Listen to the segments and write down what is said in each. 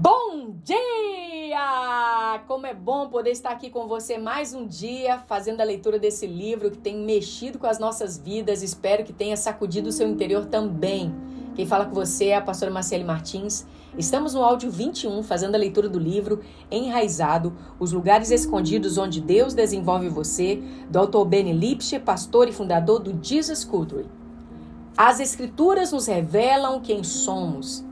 Bom dia! Como é bom poder estar aqui com você mais um dia, fazendo a leitura desse livro que tem mexido com as nossas vidas. Espero que tenha sacudido o seu interior também. Quem fala com você é a pastora Marcele Martins. Estamos no áudio 21, fazendo a leitura do livro Enraizado, Os Lugares Escondidos Onde Deus Desenvolve Você, do autor Benny Lipscher, pastor e fundador do Jesus Culture. As Escrituras nos revelam quem somos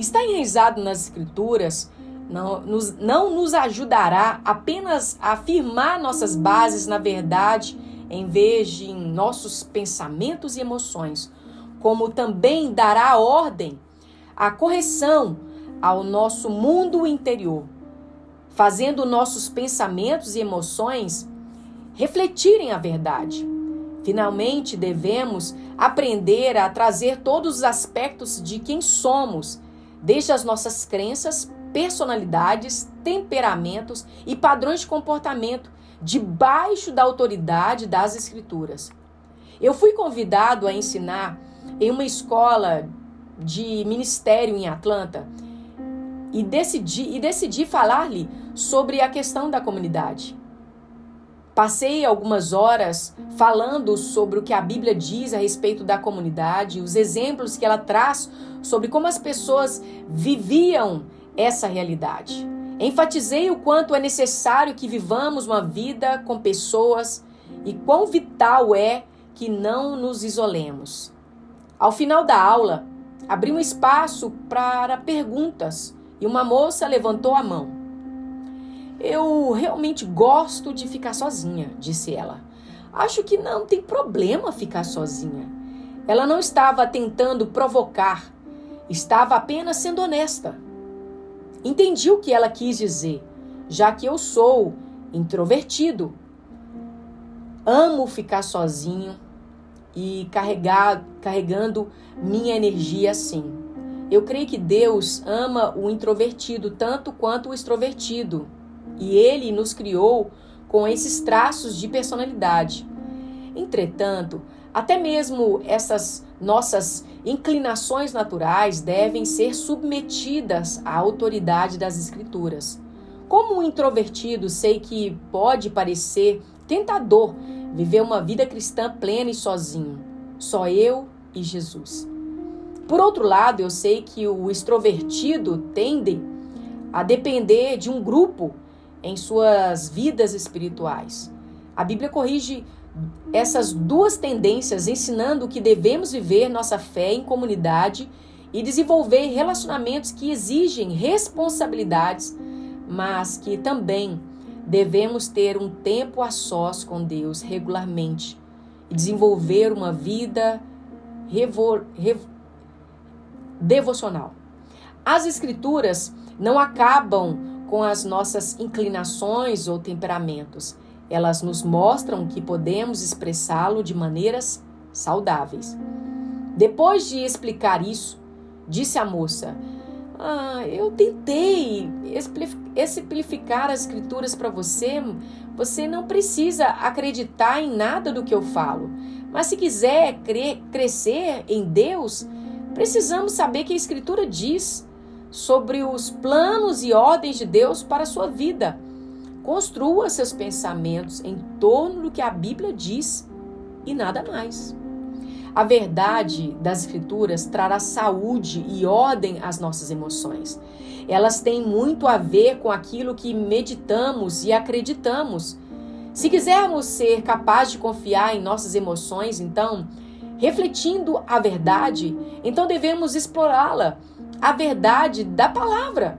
Está enraizado nas Escrituras não nos, não nos ajudará apenas a afirmar nossas bases na verdade, em vez de em nossos pensamentos e emoções, como também dará ordem à correção ao nosso mundo interior, fazendo nossos pensamentos e emoções refletirem a verdade. Finalmente, devemos aprender a trazer todos os aspectos de quem somos desde as nossas crenças, personalidades, temperamentos e padrões de comportamento debaixo da autoridade das Escrituras. Eu fui convidado a ensinar em uma escola de ministério em Atlanta e decidi, e decidi falar-lhe sobre a questão da comunidade. Passei algumas horas falando sobre o que a Bíblia diz a respeito da comunidade, os exemplos que ela traz sobre como as pessoas viviam essa realidade. Enfatizei o quanto é necessário que vivamos uma vida com pessoas e quão vital é que não nos isolemos. Ao final da aula, abri um espaço para perguntas e uma moça levantou a mão. Eu realmente gosto de ficar sozinha, disse ela. Acho que não tem problema ficar sozinha. Ela não estava tentando provocar, estava apenas sendo honesta. Entendi o que ela quis dizer, já que eu sou introvertido. Amo ficar sozinho e carregar, carregando minha energia assim. Eu creio que Deus ama o introvertido tanto quanto o extrovertido e ele nos criou com esses traços de personalidade. Entretanto, até mesmo essas nossas inclinações naturais devem ser submetidas à autoridade das Escrituras. Como um introvertido, sei que pode parecer tentador viver uma vida cristã plena e sozinho, só eu e Jesus. Por outro lado, eu sei que o extrovertido tende a depender de um grupo em suas vidas espirituais. A Bíblia corrige essas duas tendências, ensinando que devemos viver nossa fé em comunidade e desenvolver relacionamentos que exigem responsabilidades, mas que também devemos ter um tempo a sós com Deus regularmente e desenvolver uma vida devocional. As Escrituras não acabam com as nossas inclinações ou temperamentos. Elas nos mostram que podemos expressá-lo de maneiras saudáveis. Depois de explicar isso, disse a moça: ah, Eu tentei exemplificar as escrituras para você. Você não precisa acreditar em nada do que eu falo. Mas se quiser cre crescer em Deus, precisamos saber que a escritura diz sobre os planos e ordens de Deus para a sua vida. Construa seus pensamentos em torno do que a Bíblia diz e nada mais. A verdade das Escrituras trará saúde e ordem às nossas emoções. Elas têm muito a ver com aquilo que meditamos e acreditamos. Se quisermos ser capazes de confiar em nossas emoções, então, refletindo a verdade, então devemos explorá-la a verdade da palavra.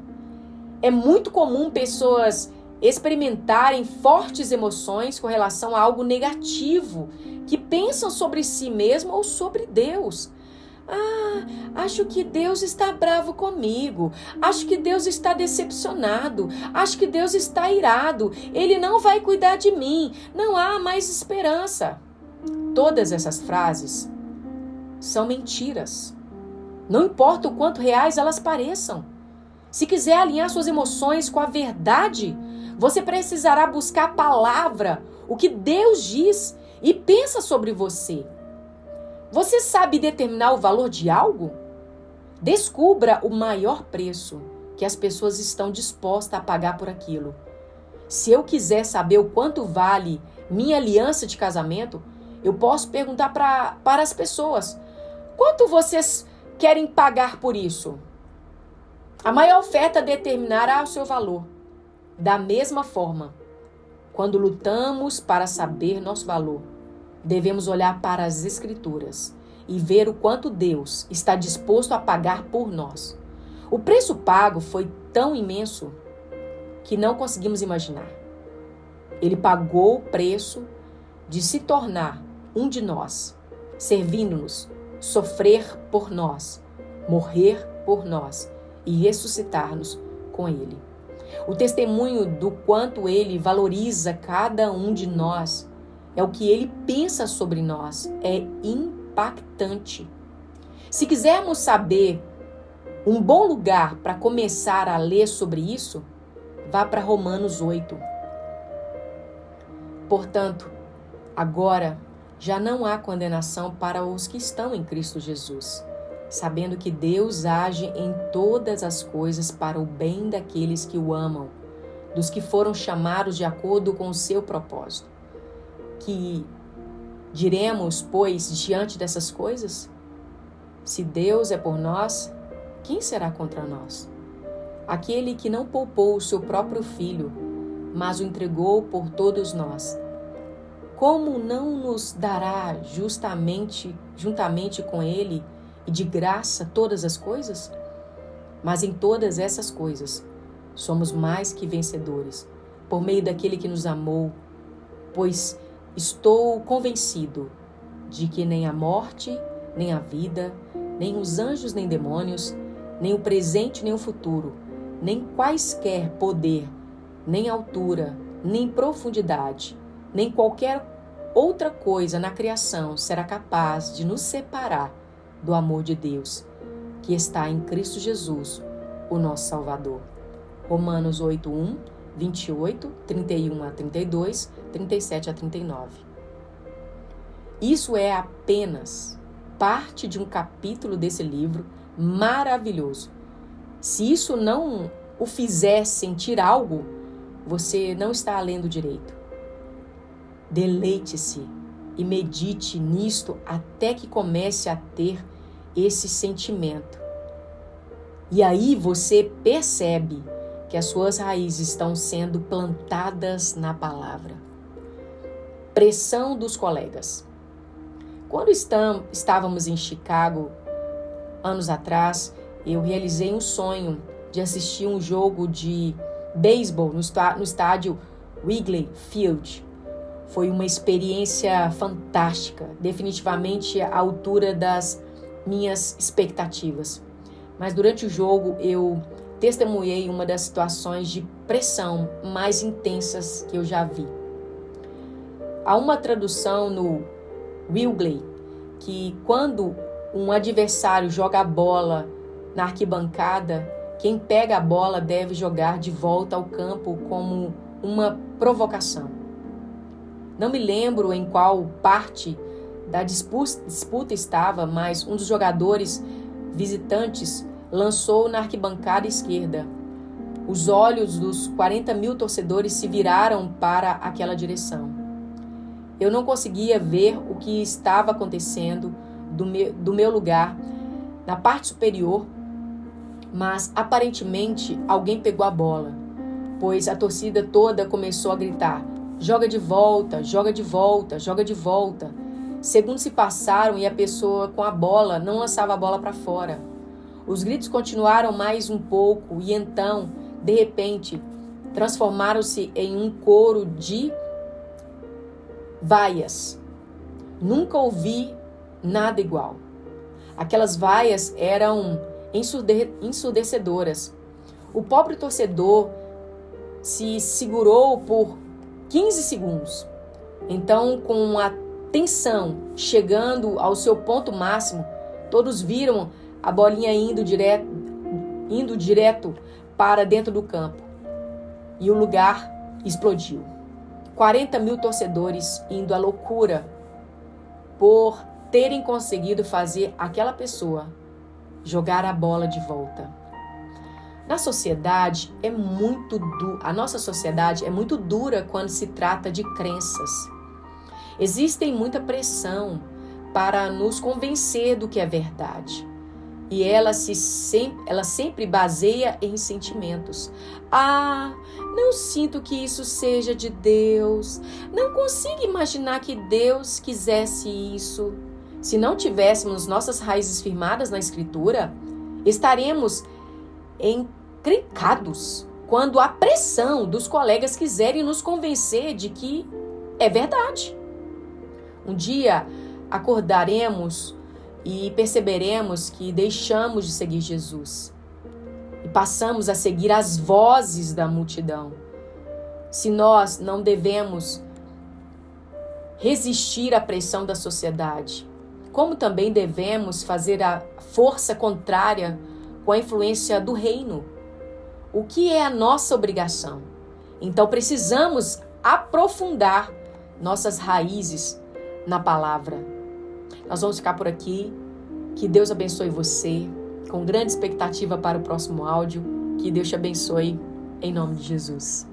É muito comum pessoas experimentarem fortes emoções com relação a algo negativo, que pensam sobre si mesmo ou sobre Deus. Ah, acho que Deus está bravo comigo. Acho que Deus está decepcionado. Acho que Deus está irado. Ele não vai cuidar de mim. Não há mais esperança. Todas essas frases são mentiras. Não importa o quanto reais elas pareçam. Se quiser alinhar suas emoções com a verdade, você precisará buscar a palavra, o que Deus diz e pensa sobre você. Você sabe determinar o valor de algo? Descubra o maior preço que as pessoas estão dispostas a pagar por aquilo. Se eu quiser saber o quanto vale minha aliança de casamento, eu posso perguntar pra, para as pessoas: quanto vocês querem pagar por isso? A maior oferta determinará o seu valor. Da mesma forma, quando lutamos para saber nosso valor, devemos olhar para as Escrituras e ver o quanto Deus está disposto a pagar por nós. O preço pago foi tão imenso que não conseguimos imaginar. Ele pagou o preço de se tornar um de nós, servindo-nos, sofrer por nós, morrer por nós e ressuscitar-nos com Ele. O testemunho do quanto Ele valoriza cada um de nós é o que Ele pensa sobre nós, é impactante. Se quisermos saber um bom lugar para começar a ler sobre isso, vá para Romanos 8. Portanto, agora já não há condenação para os que estão em Cristo Jesus, sabendo que Deus age em todas as coisas para o bem daqueles que o amam, dos que foram chamados de acordo com o seu propósito. Que diremos, pois, diante dessas coisas? Se Deus é por nós, quem será contra nós? Aquele que não poupou o seu próprio filho, mas o entregou por todos nós. Como não nos dará justamente juntamente com ele e de graça todas as coisas? Mas em todas essas coisas somos mais que vencedores por meio daquele que nos amou, pois estou convencido de que nem a morte, nem a vida, nem os anjos nem demônios, nem o presente nem o futuro, nem quaisquer poder, nem altura, nem profundidade, nem qualquer outra coisa na criação será capaz de nos separar do amor de Deus, que está em Cristo Jesus, o nosso Salvador. Romanos 8:1, 28, 31 a 32, 37 a 39. Isso é apenas parte de um capítulo desse livro maravilhoso. Se isso não o fizer sentir algo, você não está lendo direito. Deleite-se e medite nisto até que comece a ter esse sentimento. E aí você percebe que as suas raízes estão sendo plantadas na palavra. Pressão dos colegas. Quando estávamos em Chicago, anos atrás, eu realizei um sonho de assistir um jogo de beisebol no, estádio Wrigley Field. Foi uma experiência fantástica, definitivamente à altura das minhas expectativas. Mas durante o jogo eu testemunhei uma das situações de pressão mais intensas que eu já vi. Há uma tradução no Wrigley que quando um adversário joga a bola na arquibancada, quem pega a bola deve jogar de volta ao campo como uma provocação. Não me lembro em qual parte da disputa estava, mas um dos jogadores visitantes lançou na arquibancada esquerda. Os olhos dos 40 mil torcedores se viraram para aquela direção. Eu não conseguia ver o que estava acontecendo do meu, do meu lugar, na parte superior, mas aparentemente alguém pegou a bola, pois a torcida toda começou a gritar: joga de volta, joga de volta, joga de volta. Segundos se passaram e a pessoa com a bola não lançava a bola para fora. Os gritos continuaram mais um pouco e então, de repente, transformaram-se em um coro de vaias. Nunca ouvi nada igual. Aquelas vaias eram ensurdecedoras. O pobre torcedor se segurou por 15 segundos. Então, com a tensão chegando ao seu ponto máximo, todos viram a bolinha indo direto, indo direto para dentro do campo. E o lugar explodiu. 40 mil torcedores indo à loucura por terem conseguido fazer aquela pessoa jogar a bola de volta. Na sociedade é muito du a nossa sociedade é muito dura quando se trata de crenças. Existem muita pressão para nos convencer do que é verdade. E ela se sem, ela sempre baseia em sentimentos. Ah, não sinto que isso seja de Deus. Não consigo imaginar que Deus quisesse isso. Se não tivéssemos nossas raízes firmadas na escritura, estaremos encrencados quando a pressão dos colegas quiserem nos convencer de que é verdade. Um dia acordaremos e perceberemos que deixamos de seguir Jesus e passamos a seguir as vozes da multidão. Se nós não devemos resistir à pressão da sociedade, como também devemos fazer a força contrária com a influência do reino. O que é a nossa obrigação? Então precisamos aprofundar nossas raízes na palavra. Nós vamos ficar por aqui. Que Deus abençoe você. Com grande expectativa para o próximo áudio. Que Deus te abençoe. Em nome de Jesus.